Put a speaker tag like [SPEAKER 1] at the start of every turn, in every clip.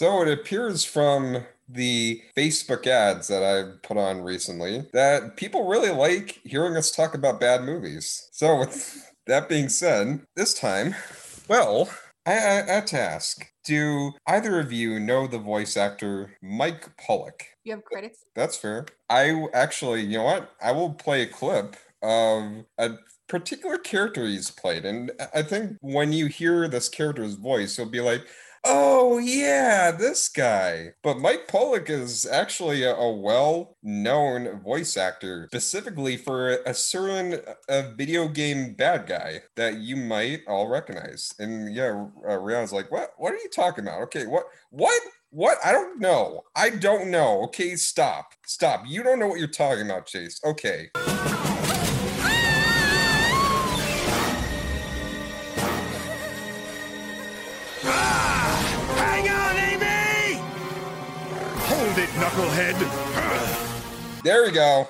[SPEAKER 1] So it appears from the Facebook ads that I've put on recently that people really like hearing us talk about bad movies. So with that being said, this time, well, I, I, I have to ask, do either of you know the voice actor Mike Pollock?
[SPEAKER 2] You have credits?
[SPEAKER 1] That's fair. I actually, you know what? I will play a clip of a particular character he's played. And I think when you hear this character's voice, you'll be like, oh, yeah, this guy. But Mike Pollock is actually a, a well known voice actor, specifically for a certain a video game bad guy that you might all recognize. And yeah, uh, Rihanna's like, what? What are you talking about? Okay, what? What? What? I don't know. I don't know. Okay, stop. Stop. You don't know what you're talking about, Chase. Okay.
[SPEAKER 3] Knucklehead.
[SPEAKER 1] There we go.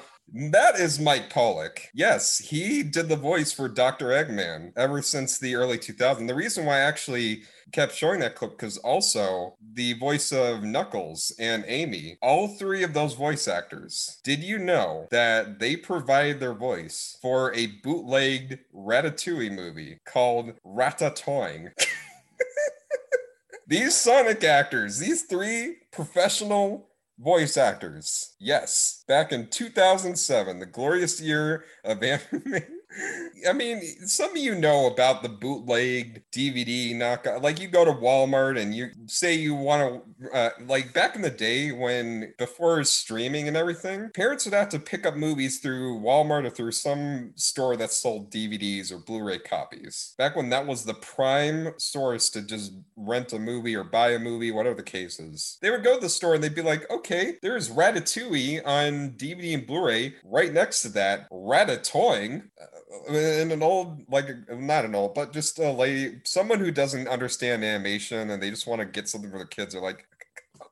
[SPEAKER 1] That is Mike Pollock. Yes, he did the voice for Dr. Eggman ever since the early 2000s. The reason why I actually kept showing that clip because also the voice of Knuckles and Amy, all three of those voice actors, did you know that they provided their voice for a bootlegged Ratatouille movie called Ratatoing? these Sonic actors, these three professional voice actors. Yes, back in 2007, the glorious year of anime. I mean, some of you know about the bootleg DVD knockoff. Like, you go to Walmart and you say you want to, uh, like, back in the day when before streaming and everything, parents would have to pick up movies through Walmart or through some store that sold DVDs or Blu ray copies. Back when that was the prime source to just rent a movie or buy a movie, whatever the case is. They would go to the store and they'd be like, okay, there's Ratatouille on DVD and Blu ray. Right next to that, Ratatoing. Uh, and an old, like, not an old, but just a lady, someone who doesn't understand animation and they just want to get something for their kids are like,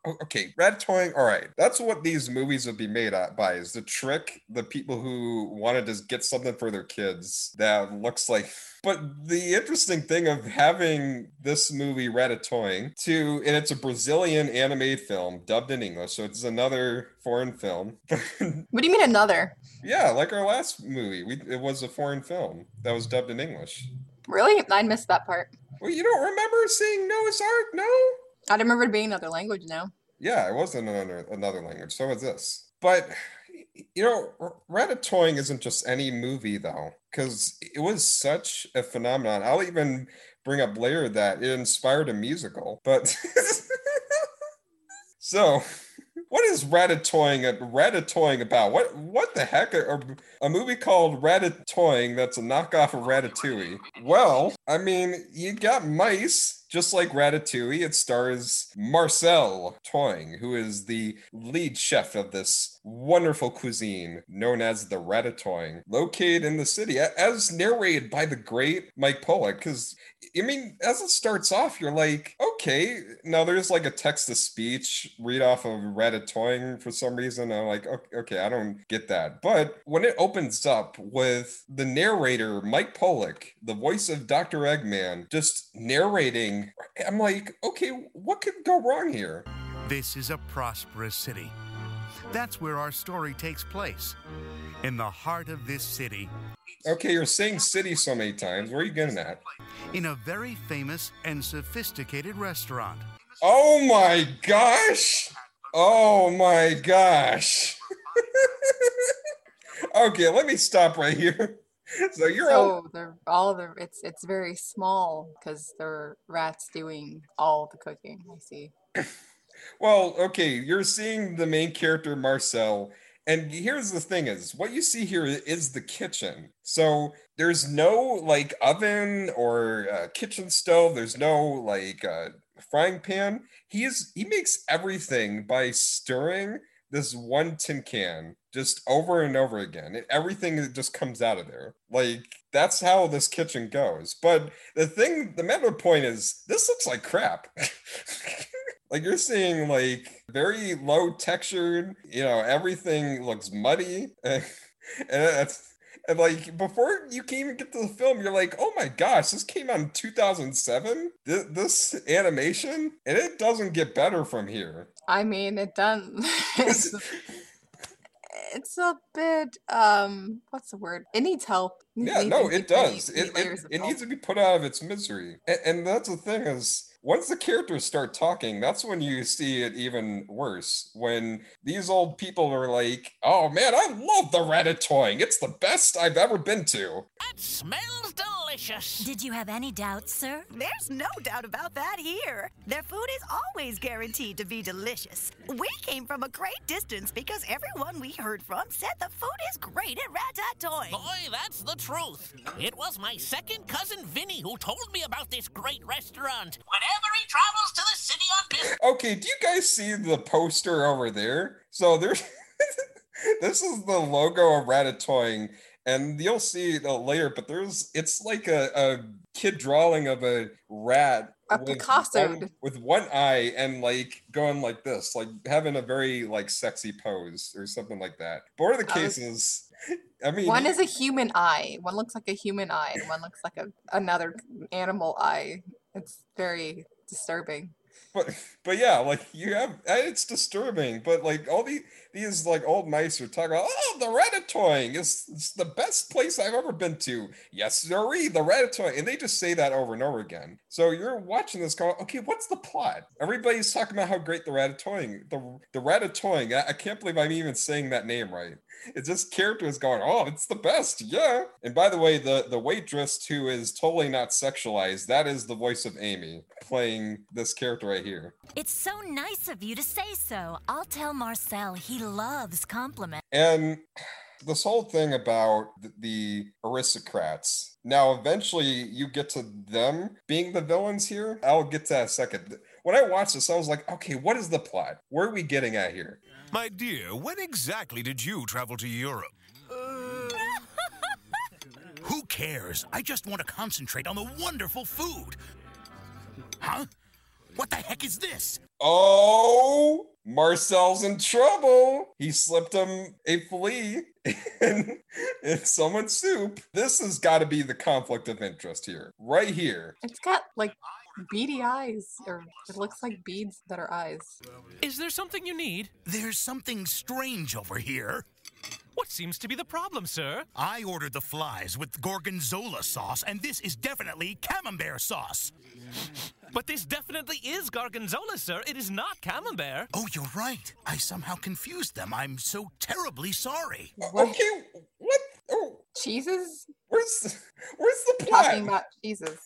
[SPEAKER 1] "O- okay, Ratatouille, all right. That's what these movies would be made at by is the trick the people who want to just get something for their kids that looks like. But the interesting thing of having this movie Ratatoing to, and it's a Brazilian anime film dubbed in English, so it's another foreign film.
[SPEAKER 2] What do you mean another?
[SPEAKER 1] yeah, like our last movie, we it was a foreign film that was dubbed in English.
[SPEAKER 2] Really? I missed that part.
[SPEAKER 1] Well, you don't remember seeing Noah's Ark? No.
[SPEAKER 2] I don't remember it being another language now.
[SPEAKER 1] Yeah, it was in another another language. So was this. But you know, Ratatouille isn't just any movie though, because it was such a phenomenon. I'll even bring up later that it inspired a musical. But so, what is Ratatouille Ratatouille about? What what the heck? A, a movie called Ratatoing that's a knockoff of Ratatouille. Well, I mean, you got mice just like Ratatouille, it stars Marcel Toing, who is the lead chef of this wonderful cuisine known as the Ratatoing, located in the city, as narrated by the great Mike Pollock. Because, I mean, as it starts off, you're like, okay, now there's like a text to speech read off of Ratatoing for some reason. I'm like, okay, okay, I don't get that. But when it opens up with the narrator, Mike Pollock, the voice of Dr. Eggman, just narrating, I'm like, okay, what could go wrong here?
[SPEAKER 3] This is a prosperous city. That's where our story takes place. In the heart of this city,
[SPEAKER 1] Okay, you're saying city so many times. Where are you getting that?
[SPEAKER 3] in a very famous and sophisticated restaurant.
[SPEAKER 1] Oh my gosh! Oh my gosh! okay, let me stop right here. So you're all
[SPEAKER 2] So they're all the it's it's very small because they're rats doing all the cooking. I see.
[SPEAKER 1] well, okay, you're seeing the main character Marcel. And here's the thing is what you see here is the kitchen. So there's no like oven or uh, kitchen stove. There's no like uh, frying pan. He is he makes everything by stirring this one tin can just over and over again. And everything just comes out of there. Like that's how this kitchen goes. But the thing, the matter point is, this looks like crap. like you're seeing like very low textured. You know, everything looks muddy, and that's And like before you can even get to the film, you're like, oh my gosh, this came out in 2007. This, this animation, and it doesn't get better from here.
[SPEAKER 2] I mean, it doesn't. it's, it's a bit. Um, what's the word? It needs help. It
[SPEAKER 1] Yeah, no, it does.
[SPEAKER 2] many
[SPEAKER 1] It, it, it needs to be put out of its misery. And, and that's the thing is, once the characters start talking, that's when you see it even worse. When these old people are like, "Oh man, I love the Ratatoing. It's the best I've ever been to."
[SPEAKER 4] That smells delicious.
[SPEAKER 5] Did you have any doubts, sir?
[SPEAKER 6] There's no doubt about that here. Their food is always guaranteed to be delicious. We came from a great distance because everyone we heard from said the food is great at Ratatoing.
[SPEAKER 4] Boy, that's the truth. It was my second cousin Vinny who told me about this great restaurant. Whenever he travels to the city on business.
[SPEAKER 1] Okay, do you guys see the poster over there? So there's this is the logo of Ratatoing, and you'll see it later. But there's it's like a, a kid drawing of a rat
[SPEAKER 2] A
[SPEAKER 1] with
[SPEAKER 2] Picasso.
[SPEAKER 1] one, with one eye and like going like this, like having a very like sexy pose or something like that. But one of the cases, I mean,
[SPEAKER 2] One is a human eye. One looks like a human eye, and one looks like a another animal eye. It's very disturbing.
[SPEAKER 1] but but yeah, like you have it's disturbing. But like all the these like old mice are talking about, oh, the Ratatoing is it's the best place I've ever been to. Yes, sirree, the Ratatoing, and they just say that over and over again. So you're watching this, going, okay, what's the plot? Everybody's talking about how great the Ratatoing, the the Ratatoing. I, I can't believe I'm even saying that name right. It's just characters going, oh, it's the best, yeah. And by the way, the the waitress who is totally not sexualized, that is the voice of Amy playing this character right here.
[SPEAKER 5] It's so nice of you to say so. I'll tell Marcel he loves compliments.
[SPEAKER 1] And this whole thing about the aristocrats. Now, eventually, you get to them being the villains here. I'll get to that in a second. When I watched this, I was like, okay, what is the plot? Where are we getting at here?
[SPEAKER 7] My dear, when exactly did you travel to Europe? Who cares? I just want to concentrate on the wonderful food. Huh? What the heck is this?
[SPEAKER 1] Oh, Marcel's in trouble. He slipped him a flea in, in someone's soup. This has got to be the conflict of interest here, right here.
[SPEAKER 2] It's got like beady eyes, or it looks like beads that are eyes.
[SPEAKER 8] Is there something you need?
[SPEAKER 7] There's something strange over here.
[SPEAKER 8] What seems to be the problem, sir?
[SPEAKER 7] I ordered the flies with gorgonzola sauce, and this is definitely camembert sauce.
[SPEAKER 8] But this definitely is gorgonzola, sir. It is not camembert.
[SPEAKER 7] Oh, you're right. I somehow confused them. I'm so terribly sorry.
[SPEAKER 2] What?
[SPEAKER 1] Okay, what? Oh,
[SPEAKER 2] Cheeses?
[SPEAKER 1] where's where's the plot?
[SPEAKER 2] Talking about cheeses.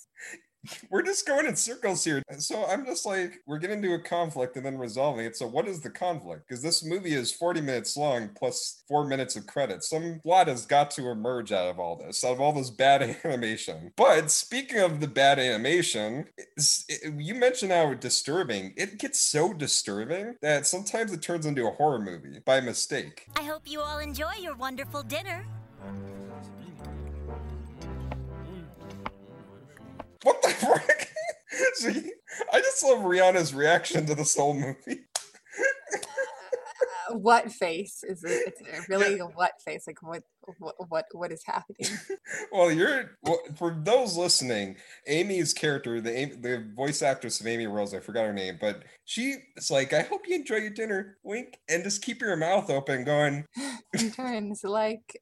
[SPEAKER 1] we're just going in circles here. So I'm just like, we're getting into a conflict and then resolving it. So what is the conflict? Because this movie is 40 minutes long plus four minutes of credits. Some plot has got to emerge out of all this, out of all this bad animation. But speaking of the bad animation, it, you mentioned how disturbing. It gets so disturbing that sometimes it turns into a horror movie by mistake.
[SPEAKER 5] I hope you all enjoy your wonderful dinner.
[SPEAKER 1] Frick? See, I just love Rihanna's reaction to this whole movie.
[SPEAKER 2] Uh, what face is it? It's really a what face? Like what? What? What? What is happening?
[SPEAKER 1] Well, you're well, for those listening. Amy's character, the the voice actress of Amy Rose, I forgot her name, but she it's like, I hope you enjoy your dinner. Wink, and just keep your mouth open, going.
[SPEAKER 2] In turns, like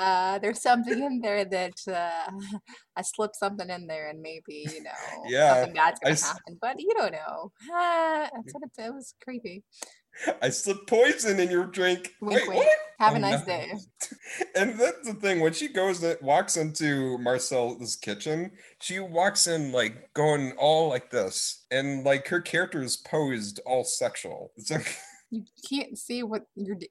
[SPEAKER 2] uh, there's something in there that uh, I slipped something in there, and maybe you know
[SPEAKER 1] Yeah,
[SPEAKER 2] something bad's gonna
[SPEAKER 1] s-
[SPEAKER 2] happen, but you don't know. Ah, what it, it was creepy.
[SPEAKER 1] I slipped poison in your drink.
[SPEAKER 2] Wink,
[SPEAKER 1] Wait,
[SPEAKER 2] wink. Have a
[SPEAKER 1] Oh,
[SPEAKER 2] nice
[SPEAKER 1] no.
[SPEAKER 2] day.
[SPEAKER 1] And that's the thing. When she goes, that walks into Marcel's kitchen, she walks in like going all like this, and like her character is posed all sexual. It's like,
[SPEAKER 2] You can't see what you're. Do-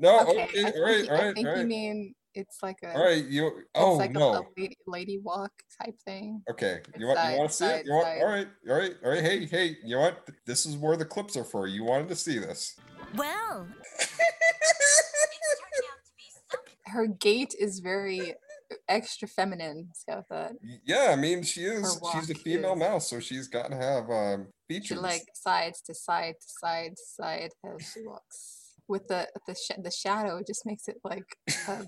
[SPEAKER 1] no,
[SPEAKER 2] okay,
[SPEAKER 1] okay,
[SPEAKER 2] I
[SPEAKER 1] all
[SPEAKER 2] think,
[SPEAKER 1] right,
[SPEAKER 2] you, I think
[SPEAKER 1] all
[SPEAKER 2] you mean it's like a.
[SPEAKER 1] All right, you.
[SPEAKER 2] It's
[SPEAKER 1] Oh
[SPEAKER 2] like
[SPEAKER 1] no.
[SPEAKER 2] a lady, lady walk type thing.
[SPEAKER 1] Okay, you
[SPEAKER 2] It's
[SPEAKER 1] want you want to see it? You want
[SPEAKER 2] side.
[SPEAKER 1] all right, all right, all right. Hey, hey, you know what? This is where the clips are for. You wanted to see this.
[SPEAKER 5] Well,
[SPEAKER 2] Her gait is very extra feminine. So that
[SPEAKER 1] yeah, I mean, she is. She's a female
[SPEAKER 2] is-
[SPEAKER 1] mouse, so she's got to have um
[SPEAKER 2] she
[SPEAKER 1] features.
[SPEAKER 2] like sides to side to side to side as she walks. With the the sh- the shadow it just makes it like a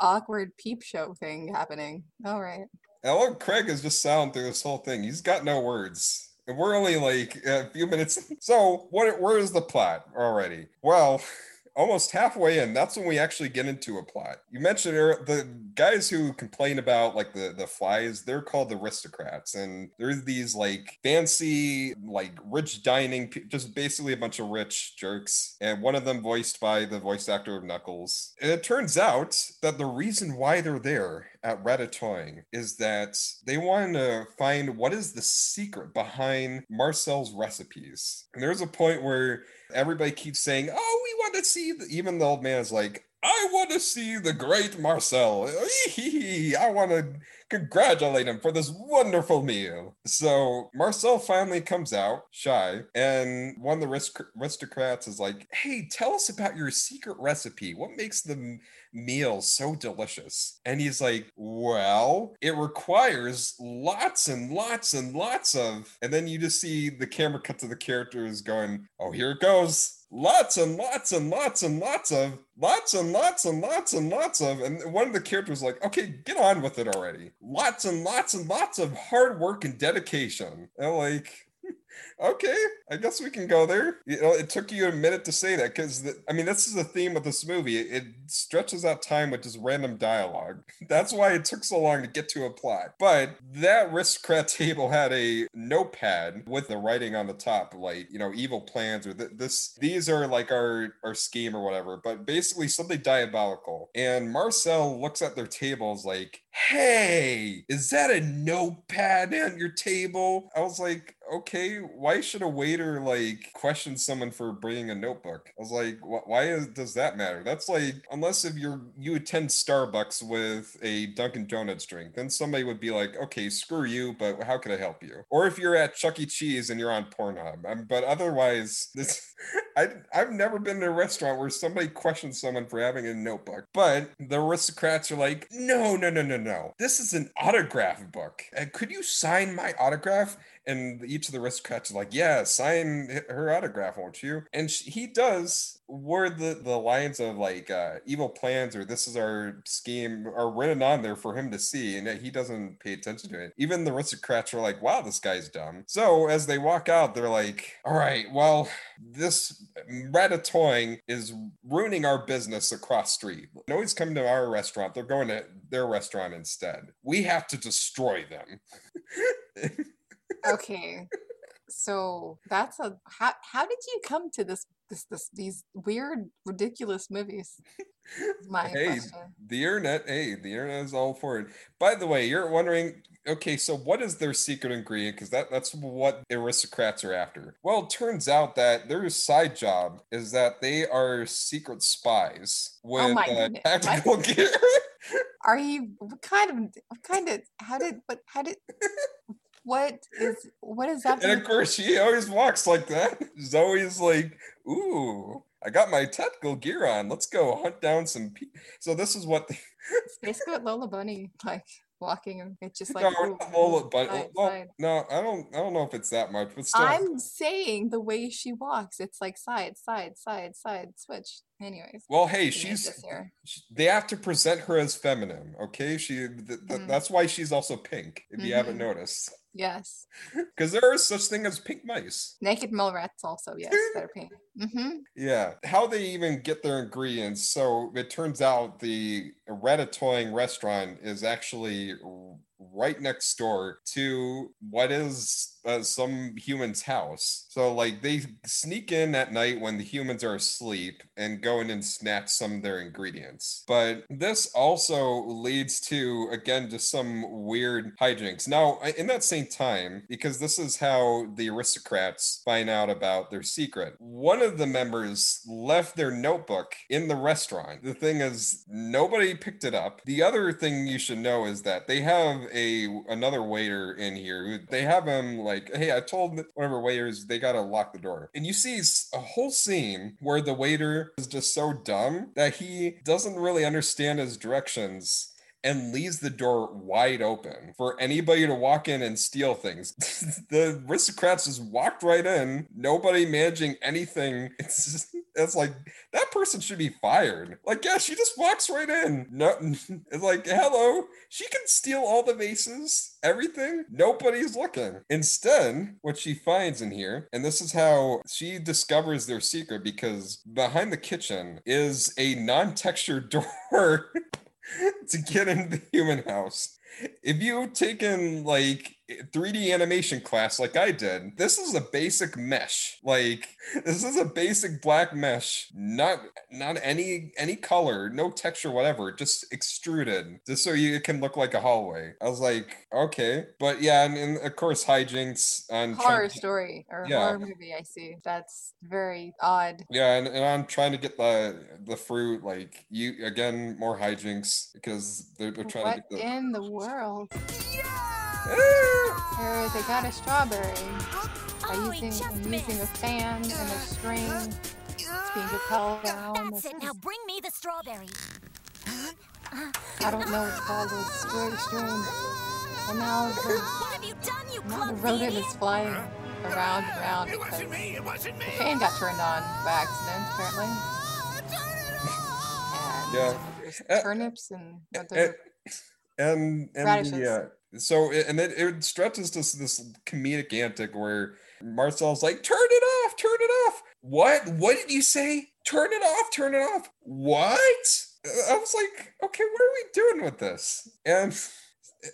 [SPEAKER 2] awkward peep show thing happening. All right.
[SPEAKER 1] Alan Craig is just silent through this whole thing. He's got no words. And we're only like a few minutes. So, what? Where is the plot already? Well, almost halfway in, that's when we actually get into a plot. You mentioned the guys who complain about like the the flies. They're called the aristocrats, and there's these like fancy, like rich dining, just basically a bunch of rich jerks. And one of them voiced by the voice actor of Knuckles. And it turns out that the reason why they're there at Ratatoing is that they want to find what is the secret behind Marcel's recipes. And there's a point where everybody keeps saying, "Oh, we want to see." Even the old man is like, "I want to see the great Marcel. I want to congratulate him for this wonderful meal." So Marcel finally comes out shy, and one of the aristocrats is like, "Hey, tell us about your secret recipe. What makes the meal so delicious?" And he's like, "Well, it requires lots and lots and lots of." And then you just see the camera cut to the characters going, "Oh, here it goes." Lots and lots and lots and lots of lots and lots and lots and lots of and one of the characters like, okay, get on with it already. Lots and lots and lots of hard work and dedication. And like okay, I guess we can go there. You know, it took you a minute to say that because I mean, this is the theme of this movie. It, it stretches out time with just random dialogue. That's why it took so long to get to a plot. But that aristocrat table had a notepad with the writing on the top, like you know, evil plans or th- this. These are like our our scheme or whatever. But basically, something diabolical. And Marcel looks at their tables like, "Hey, is that a notepad on your table?" I was like, okay, why should a waiter like question someone for bringing a notebook? I was like, why is, does that matter? That's like, unless if you're you attend Starbucks with a Dunkin' Donuts drink, then somebody would be like, okay, screw you, but how can I help you? Or if you're at Chuck E. Cheese and you're on Pornhub, um, but otherwise, this. I, I've never been to a restaurant where somebody questions someone for having a notebook. But the aristocrats are like, no, no, no, no, no. This is an autograph book. Uh, could you sign my autograph? And each of the aristocrats are like, yeah, sign her autograph, won't you? And sh- he does. Where the, the lines of like uh, evil plans or this is our scheme are written on there for him to see, and he doesn't pay attention to it. Even the aristocrats are like, wow, this guy's dumb. So as they walk out, they're like, all right, well, this Ratatoing is ruining our business across street. No one's coming to our restaurant. They're going to their restaurant instead. We have to destroy them.
[SPEAKER 2] Okay. So that's a how how did you come to this this this these weird ridiculous movies? My
[SPEAKER 1] hey,
[SPEAKER 2] question.
[SPEAKER 1] the internet, hey, the internet is all for it. By the way, you're wondering, okay, so what is their secret ingredient? Because that, that's what aristocrats are after. Well, it turns out that their side job is that they are secret spies with
[SPEAKER 2] Oh
[SPEAKER 1] uh, tactical gear.
[SPEAKER 2] Are you what kind of what kind of how did what how did what is what is that?
[SPEAKER 1] and of course, she always walks like that. Zoe's like, ooh, I got my tactical gear on. Let's go hunt down some. Pe-. So this is what. The-
[SPEAKER 2] It's basically Lola Bunny like walking and it's just like
[SPEAKER 1] no,
[SPEAKER 2] ooh,
[SPEAKER 1] Lola,
[SPEAKER 2] ooh,
[SPEAKER 1] but
[SPEAKER 2] side,
[SPEAKER 1] well, no, I don't. I don't know if it's that much, but still.
[SPEAKER 2] I'm saying the way she walks, it's like side, side, side, side, switch. Anyways.
[SPEAKER 1] Well, hey, she's they have to present her as feminine, okay? She th- th-
[SPEAKER 2] Mhm.
[SPEAKER 1] that's why she's also pink, if you haven't
[SPEAKER 2] Mhm.
[SPEAKER 1] noticed.
[SPEAKER 2] Yes.
[SPEAKER 1] Because there is such thing as pink mice.
[SPEAKER 2] Naked mole rats also, yes, that are pink. Mm-hmm.
[SPEAKER 1] Yeah, how they even get their ingredients. So it turns out the Ratatoing restaurant is actually right next door to what is uh, some human's house. So like they sneak in at night when the humans are asleep and go in and snatch some of their ingredients. But this also leads to again just some weird hijinks. Now in that same time, because this is how the aristocrats find out about their secret. One of the members left their notebook in the restaurant. The thing is, nobody picked it up. The other thing you should know is that they have a another waiter in here. They have him like, hey, I told our waiters they gotta lock the door. And you see a whole scene where the waiter is just so dumb that he doesn't really understand his directions and leaves the door wide open for anybody to walk in and steal things. the aristocrats just walked right in, nobody managing anything. It's just, It's like that person should be fired. Like, yeah, she just walks right in. No, it's like, hello. She can steal all the vases, everything. Nobody's looking. Instead, what she finds in here, and this is how she discovers their secret, because behind the kitchen is a non-textured door to get into the human house. If you've taken like 3D animation class like I did, this is a basic mesh. Like this is a basic black mesh, not not any any color, no texture, whatever, just extruded, just so you it can look like a hallway. I was like, okay, but yeah, and, and of course hijinks on
[SPEAKER 2] Horror
[SPEAKER 1] trying-
[SPEAKER 2] story or
[SPEAKER 1] Yeah.
[SPEAKER 2] horror movie. I see. That's very odd.
[SPEAKER 1] Yeah, and, and I'm trying to get the the fruit. Like you again, more hijinks because they're, they're trying
[SPEAKER 2] What
[SPEAKER 1] to get the.
[SPEAKER 2] in the world?
[SPEAKER 1] Ah!
[SPEAKER 2] Here, they got a strawberry.
[SPEAKER 5] Oh,
[SPEAKER 2] I'm
[SPEAKER 5] it
[SPEAKER 2] using,
[SPEAKER 5] just
[SPEAKER 2] I'm using a fan and a string. It's being propelled down.
[SPEAKER 5] That's it. Now bring me the strawberry.
[SPEAKER 2] I don't know what called It's very strange. And now the,
[SPEAKER 5] What have you done, you
[SPEAKER 2] now the rodent
[SPEAKER 5] idiot?
[SPEAKER 2] is flying around and around
[SPEAKER 7] It
[SPEAKER 2] because
[SPEAKER 7] wasn't me. It wasn't me.
[SPEAKER 2] the fan got turned on by accident, apparently. And
[SPEAKER 1] Yeah.
[SPEAKER 2] there's
[SPEAKER 1] Uh,
[SPEAKER 2] turnips and
[SPEAKER 1] and
[SPEAKER 2] other
[SPEAKER 1] and, and
[SPEAKER 2] Radishes.
[SPEAKER 1] the, uh, so and it, it stretches to this comedic antic where Marcel's like, "Turn it off, turn it off." What? What did you say? Turn it off, turn it off. What? I was like, okay, what are we doing with this? And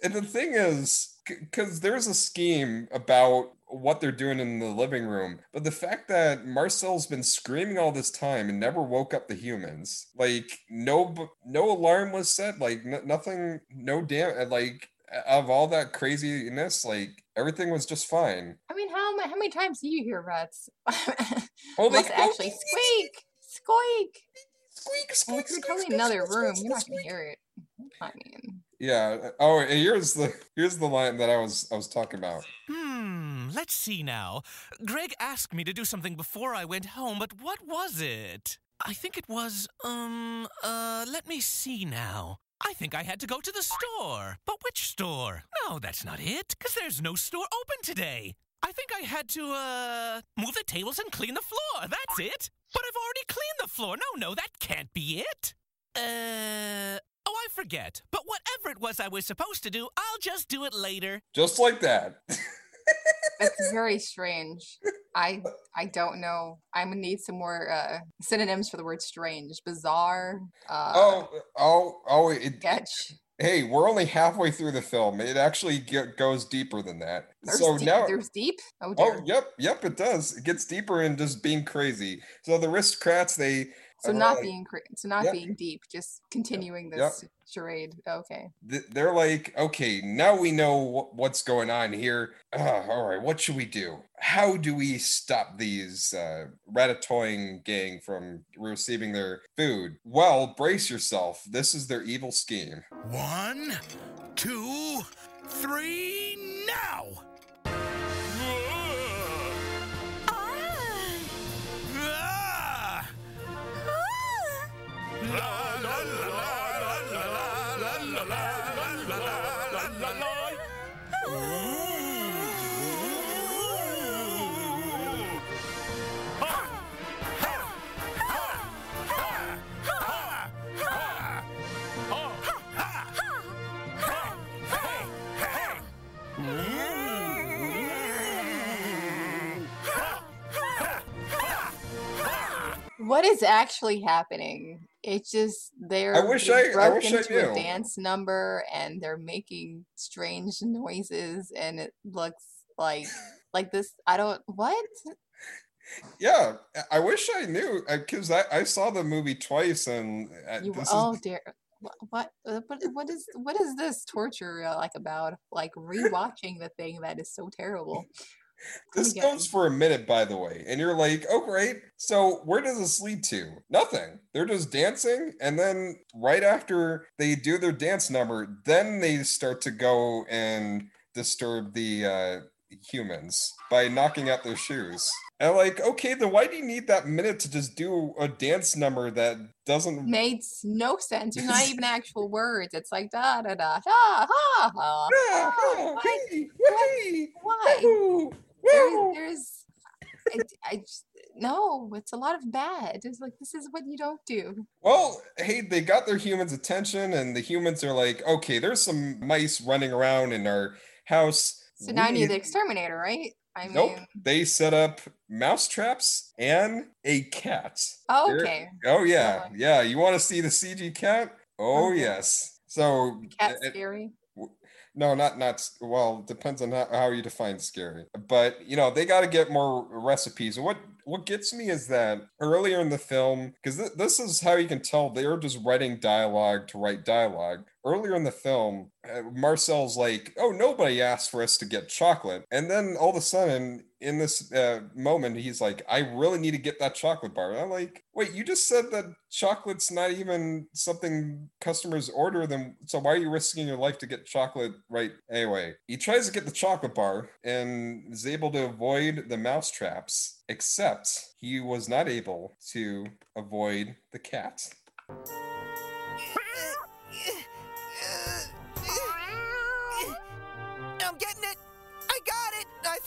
[SPEAKER 1] and the thing is, because there's a scheme about what they're doing in the living room, but the fact that Marcel's been screaming all this time and never woke up the humans, like no no alarm was set, like n- nothing, no damn, like of all that craziness, like everything was just fine.
[SPEAKER 2] I mean, how, how many times do you hear rats?
[SPEAKER 1] Oh, they
[SPEAKER 2] actually squeak, squeak.
[SPEAKER 1] squeak,
[SPEAKER 2] And
[SPEAKER 1] squeak,
[SPEAKER 2] if you're
[SPEAKER 1] squeak,
[SPEAKER 2] totally
[SPEAKER 1] squeak,
[SPEAKER 2] another
[SPEAKER 1] squeak,
[SPEAKER 2] room,
[SPEAKER 1] squeak,
[SPEAKER 2] you're not gonna hear it. I mean,
[SPEAKER 1] Yeah. Oh, here's the here's the line that I was I was talking about.
[SPEAKER 8] Hmm, let's see now. Greg asked me to do something before I went home, but what was it? I think it was, um, uh, let me see now. I think I had to go to the store. But which store? No, that's not it, because there's no store open today. I think I had to, uh, move the tables and clean the floor. That's it. But I've already cleaned the floor. No, no, that can't be it. Uh, oh, I forget. But whatever it was I was supposed to do, I'll just do it later.
[SPEAKER 1] Just like that.
[SPEAKER 2] that's very strange. I I don't know. I'm gonna need some more uh, synonyms for the word strange. Bizarre. Uh,
[SPEAKER 1] oh, oh, oh! It,
[SPEAKER 2] sketch.
[SPEAKER 1] hey, we're only halfway through the film. It actually ge- goes deeper than that.
[SPEAKER 2] There's
[SPEAKER 1] so
[SPEAKER 2] deep,
[SPEAKER 1] now,
[SPEAKER 2] there's deep. Oh
[SPEAKER 1] oh, yep, yep, it does. It gets deeper in just being crazy. So the aristocrats, they
[SPEAKER 2] so not
[SPEAKER 1] like-
[SPEAKER 2] being cra- so not
[SPEAKER 1] Yep.
[SPEAKER 2] being deep. Just continuing
[SPEAKER 1] Yep.
[SPEAKER 2] this charade. Okay.
[SPEAKER 1] they're like, okay, now we know what's going on here. Uh, all right, what should we do? How do we stop these uh, Ratatoing gang from receiving their food? Well, brace yourself. This is their evil scheme.
[SPEAKER 7] One, two, three, now! Ah! La, la, la, la, Ha!
[SPEAKER 2] What is actually happening? It's just they're
[SPEAKER 1] wish I- I wish I
[SPEAKER 2] into
[SPEAKER 1] knew.
[SPEAKER 2] a dance number and they're making strange noises and it looks like like this. I don't what
[SPEAKER 1] Yeah, I- I wish I knew because I, I saw the movie twice and uh,
[SPEAKER 2] you.
[SPEAKER 1] this
[SPEAKER 2] Oh
[SPEAKER 1] is
[SPEAKER 2] dear. What uh, what what is what is this torture uh, like about? Like rewatching the thing that is so terrible.
[SPEAKER 1] This
[SPEAKER 2] get
[SPEAKER 1] goes for a minute, by the way, and you're like, oh great. So where does this lead to? Nothing. They're just dancing, and then right after they do their dance number, then they start to go and disturb the uh, humans by knocking out their shoes. And like, okay, then why do you need that minute to just do a dance number that doesn't
[SPEAKER 2] Made s- no sense. There's not even actual words. It's like da da da da ha ha.
[SPEAKER 1] Yeah,
[SPEAKER 2] Oh,
[SPEAKER 1] yeah, hey,
[SPEAKER 2] What?
[SPEAKER 1] hey,
[SPEAKER 2] Why?
[SPEAKER 1] woo,
[SPEAKER 2] There's, there's I, I just no, it's a lot of bad. It's like this is what you don't do.
[SPEAKER 1] Well, hey, they got their humans' attention, and the humans are like, okay, there's some mice running around in our house.
[SPEAKER 2] So now I
[SPEAKER 1] We
[SPEAKER 2] need the exterminator, right? I mean,
[SPEAKER 1] Nope. They set up mouse traps and a cat.
[SPEAKER 2] oh,
[SPEAKER 1] They're-
[SPEAKER 2] okay.
[SPEAKER 1] Oh yeah,
[SPEAKER 2] Yeah.
[SPEAKER 1] yeah. You want to see the CG cat? Oh
[SPEAKER 2] Okay.
[SPEAKER 1] yes. So
[SPEAKER 2] Cat scary.
[SPEAKER 1] no, not not well. Depends on how, how you define scary. But you know they got to get more recipes. What what gets me is that earlier in the film, because th- this is how you can tell they are just writing dialogue to write dialogue. Earlier in the film, uh, Marcel's like, "Oh, nobody asked for us to get chocolate," and then all of a sudden, in this uh, moment, he's like, "I really need to get that chocolate bar." And I'm like, "Wait, you just said that chocolate's not even something customers order them. So why are you risking your life to get chocolate right anyway? He tries to get the chocolate bar and is able to avoid the mouse traps, except he was not able to avoid the cat.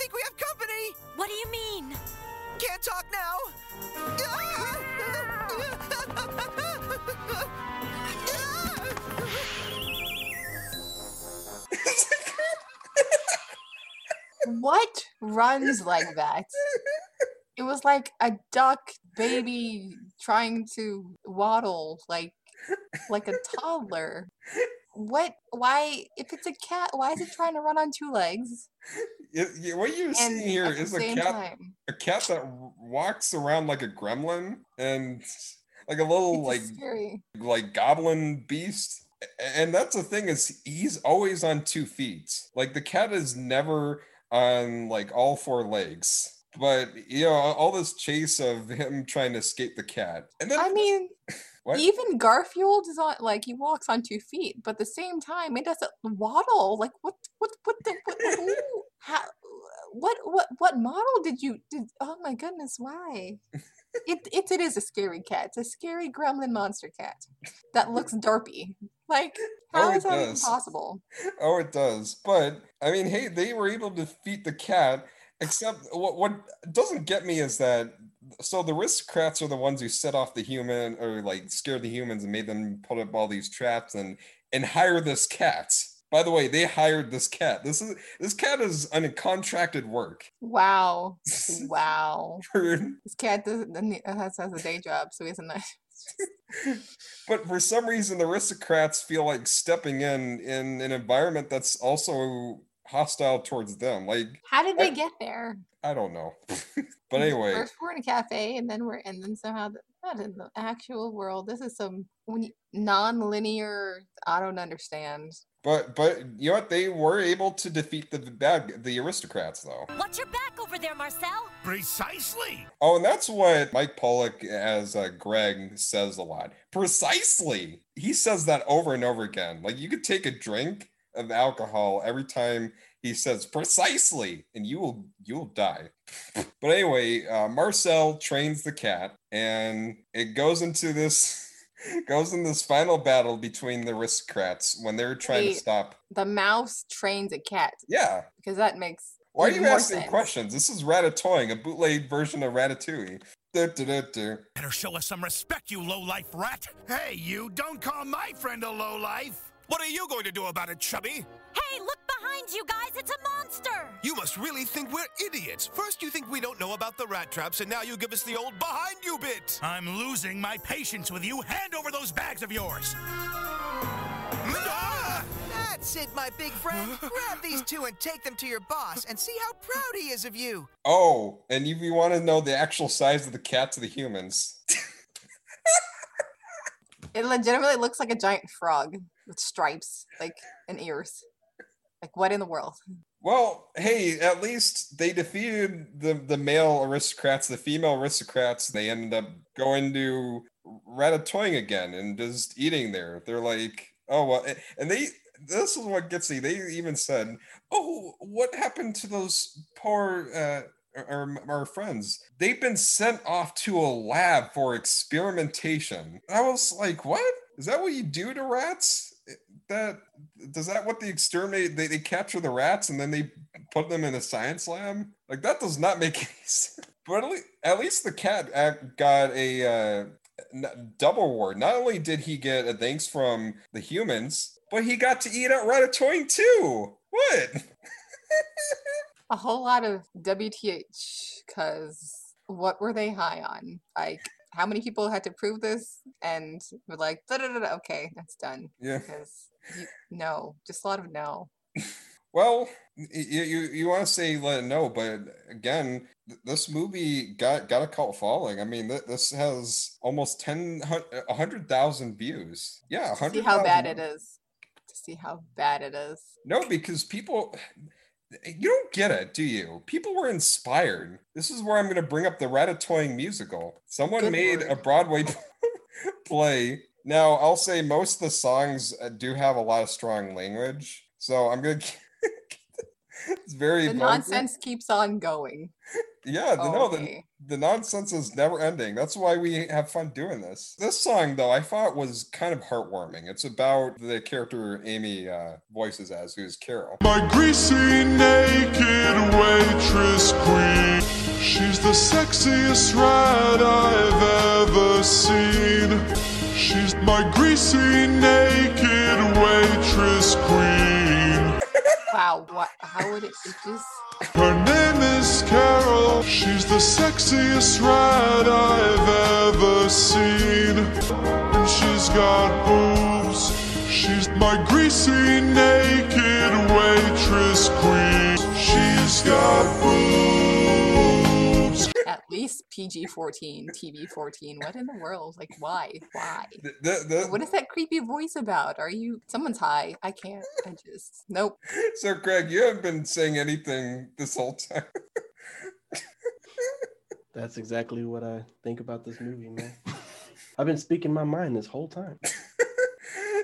[SPEAKER 9] Think we have company.
[SPEAKER 5] What do you mean?
[SPEAKER 9] Can't talk now.
[SPEAKER 2] What runs like that? It was like a duck baby trying to waddle like like a toddler. What? Why? If it's a cat, why is it trying to run on two legs?
[SPEAKER 1] It- yeah, what you're
[SPEAKER 2] And
[SPEAKER 1] seeing here is a cat,
[SPEAKER 2] time,
[SPEAKER 1] a cat that walks around like a gremlin and like a little
[SPEAKER 2] it's
[SPEAKER 1] like
[SPEAKER 2] scary.
[SPEAKER 1] like goblin beast and that's the thing is he's always on two feet like the cat is never on like all four legs but you know all this chase of him trying to escape the cat and then
[SPEAKER 2] I mean,
[SPEAKER 1] what
[SPEAKER 2] even Garfield is on like he walks on two feet, but at the same time, it doesn't waddle. Like what? What? What the? What? who- How? What? What? What model did you? Did? Oh my goodness! Why? It it, it is a scary cat. It's a scary gremlin monster cat that looks derpy. Like how
[SPEAKER 1] Oh,
[SPEAKER 2] is that even
[SPEAKER 1] does.
[SPEAKER 2] possible?
[SPEAKER 1] oh it does but i mean hey they were able to defeat the cat except what what doesn't get me is that so the aristocrats are the ones who set off the human or like scared the humans and made them put up all these traps and and hire this cat by the way they hired this cat this is this cat is on a contracted work
[SPEAKER 2] Wow! Wow! This cat doesn't has, has a day job, so he has a nice.
[SPEAKER 1] but for some reason the aristocrats feel like stepping in in an environment that's also hostile towards them like
[SPEAKER 2] How did they
[SPEAKER 1] I-
[SPEAKER 2] get there?
[SPEAKER 1] i don't know but anyway
[SPEAKER 2] First we're in a cafe, and then we're and then somehow th- not in the actual world. This is some you, non-linear. I don't understand.
[SPEAKER 1] But but you know what? They were able to defeat the bad the aristocrats though.
[SPEAKER 5] Watch your back over there, Marcel.
[SPEAKER 7] Precisely.
[SPEAKER 1] Oh, and that's what Mike Pollock as uh, Greg says a lot. Precisely. He says that over and over again. Like you could take a drink of alcohol every time he says precisely, and you will you'll die. but anyway, uh, Marcel trains the cat, and it goes into this goes in this final battle between the aristocrats when they're trying
[SPEAKER 2] Wait.
[SPEAKER 1] to stop.
[SPEAKER 2] The mouse trains a cat
[SPEAKER 1] Yeah,
[SPEAKER 2] because that makes.
[SPEAKER 1] Why are you asking
[SPEAKER 2] sense.
[SPEAKER 1] questions? This is Ratatoing, a bootleg version of Ratatouille.
[SPEAKER 7] Better show us some respect, you low-life rat. Hey, you, don't call my friend a low-life.
[SPEAKER 8] What are you going to do about it, Chubby?
[SPEAKER 5] Hey, look behind you guys. It's a monster.
[SPEAKER 8] You must really think we're idiots. First, you think we don't know about the rat traps, and now you give us the old behind you bit.
[SPEAKER 7] I'm losing my patience with you. Hand over those bags of yours.
[SPEAKER 8] Ah!
[SPEAKER 9] That's it, my big friend. Grab these two and take them to your boss and see how proud he is of you.
[SPEAKER 1] Oh, and if you want to know the actual size of the cat to the humans,
[SPEAKER 2] It legitimately looks like a giant frog with stripes, like and ears. Like what in the world?
[SPEAKER 1] well, hey, at least they defeated the the male aristocrats. The female aristocrats, they ended up going to Ratatoing again and just eating there. They're like, oh well, and they. This is what gets me. They even said, "Oh, what happened to those poor uh, our, our friends? They've been sent off to a lab for experimentation." I was like, "What is that? What you do to rats? That does that what the exterminate? They, they capture the rats and then they put them in a science lab? Like that does not make any sense." But at least, at least the cat got a uh, double award. Not only did he get a thanks from the humans, but he got to eat at Ratatoing too. What?
[SPEAKER 2] A whole lot of WTH, because what were they high on? Like, how many people had to prove this? And we're like, da da. da, Okay, that's done.
[SPEAKER 1] Yeah.
[SPEAKER 2] Because you, no, just a lot of no.
[SPEAKER 1] Well, you you, you want to say let it know, but again, th- this movie got got a cult following. I mean, th- this has almost 10 hun- a hundred thousand views. Yeah,
[SPEAKER 2] see how bad it is. To see how bad it is.
[SPEAKER 1] No, because people, you don't get it, do you? People were inspired. This is where I'm going to bring up the Ratatoing musical. Someone
[SPEAKER 2] Good
[SPEAKER 1] made a. Broadway play. Now, I'll say most of the songs uh, do have a lot of strong language. So I'm going to. It's very
[SPEAKER 2] The
[SPEAKER 1] vulgar.
[SPEAKER 2] nonsense keeps on going.
[SPEAKER 1] Yeah, the, no, the, the nonsense is never ending. That's why we have fun doing this. This song, though, I thought was kind of heartwarming. It's about the character Amy uh, voices as, who's Carol.
[SPEAKER 10] My greasy naked waitress queen. She's the sexiest rat I've ever seen. She's my greasy naked waitress queen.
[SPEAKER 2] Wow, what? How would it, it just.
[SPEAKER 10] Her name is Carol. She's the sexiest rat I've ever seen. And she's got boobs. She's my greasy naked waitress queen. She's got boobs.
[SPEAKER 2] At least PG 14, TV 14. What in the world? Like, why? Why?
[SPEAKER 1] The, the, the-
[SPEAKER 2] What is that creepy voice about? Are you. Someone's high. I can't. I just. Nope.
[SPEAKER 1] So, Greg, you haven't been saying anything this whole time.
[SPEAKER 11] That's exactly what I think about this movie, man. I've been speaking my mind this whole time.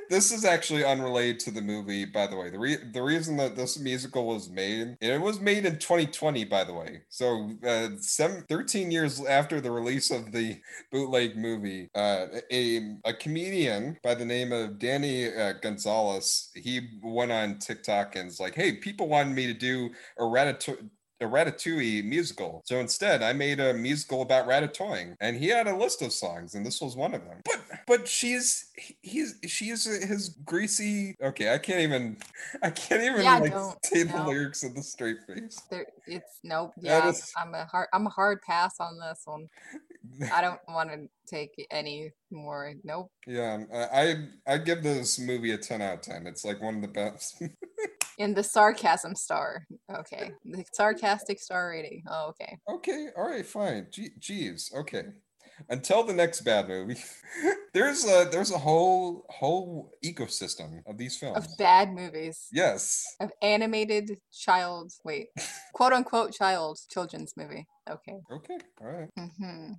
[SPEAKER 1] this is actually unrelated to the movie, by the way. The re- the reason that this musical was made, it was made in 2020, by the way. So, uh, seven, 13 years after the release of the bootleg movie, uh, a, a comedian by the name of Danny uh, Gonzalez, he went on TikTok and was like, hey, people wanted me to do a Ratatouille a Ratatouille musical. So instead, I made a musical about Ratatouille, and he had a list of songs, and this was one of them. But but she's he- he's she's his greasy. Okay, I can't even I can't even
[SPEAKER 2] Yeah,
[SPEAKER 1] like say the
[SPEAKER 2] no.
[SPEAKER 1] lyrics in the straight face.
[SPEAKER 2] There, it's nope. Yeah,
[SPEAKER 1] is-
[SPEAKER 2] I'm a hard. I'm a hard pass on this one. I don't want to take any more. Nope.
[SPEAKER 1] Yeah, I I give this movie a ten out of ten. It's like one of the best.
[SPEAKER 2] In the sarcasm star. Okay. The sarcastic star rating. Oh, okay.
[SPEAKER 1] Okay, all right, fine. Geez, okay. Until the next bad movie, there's a there's a whole whole ecosystem of these films.
[SPEAKER 2] Of bad movies.
[SPEAKER 1] Yes.
[SPEAKER 2] Of animated child. Wait. quote unquote child children's movie. Okay.
[SPEAKER 1] Okay. All right.
[SPEAKER 2] hmm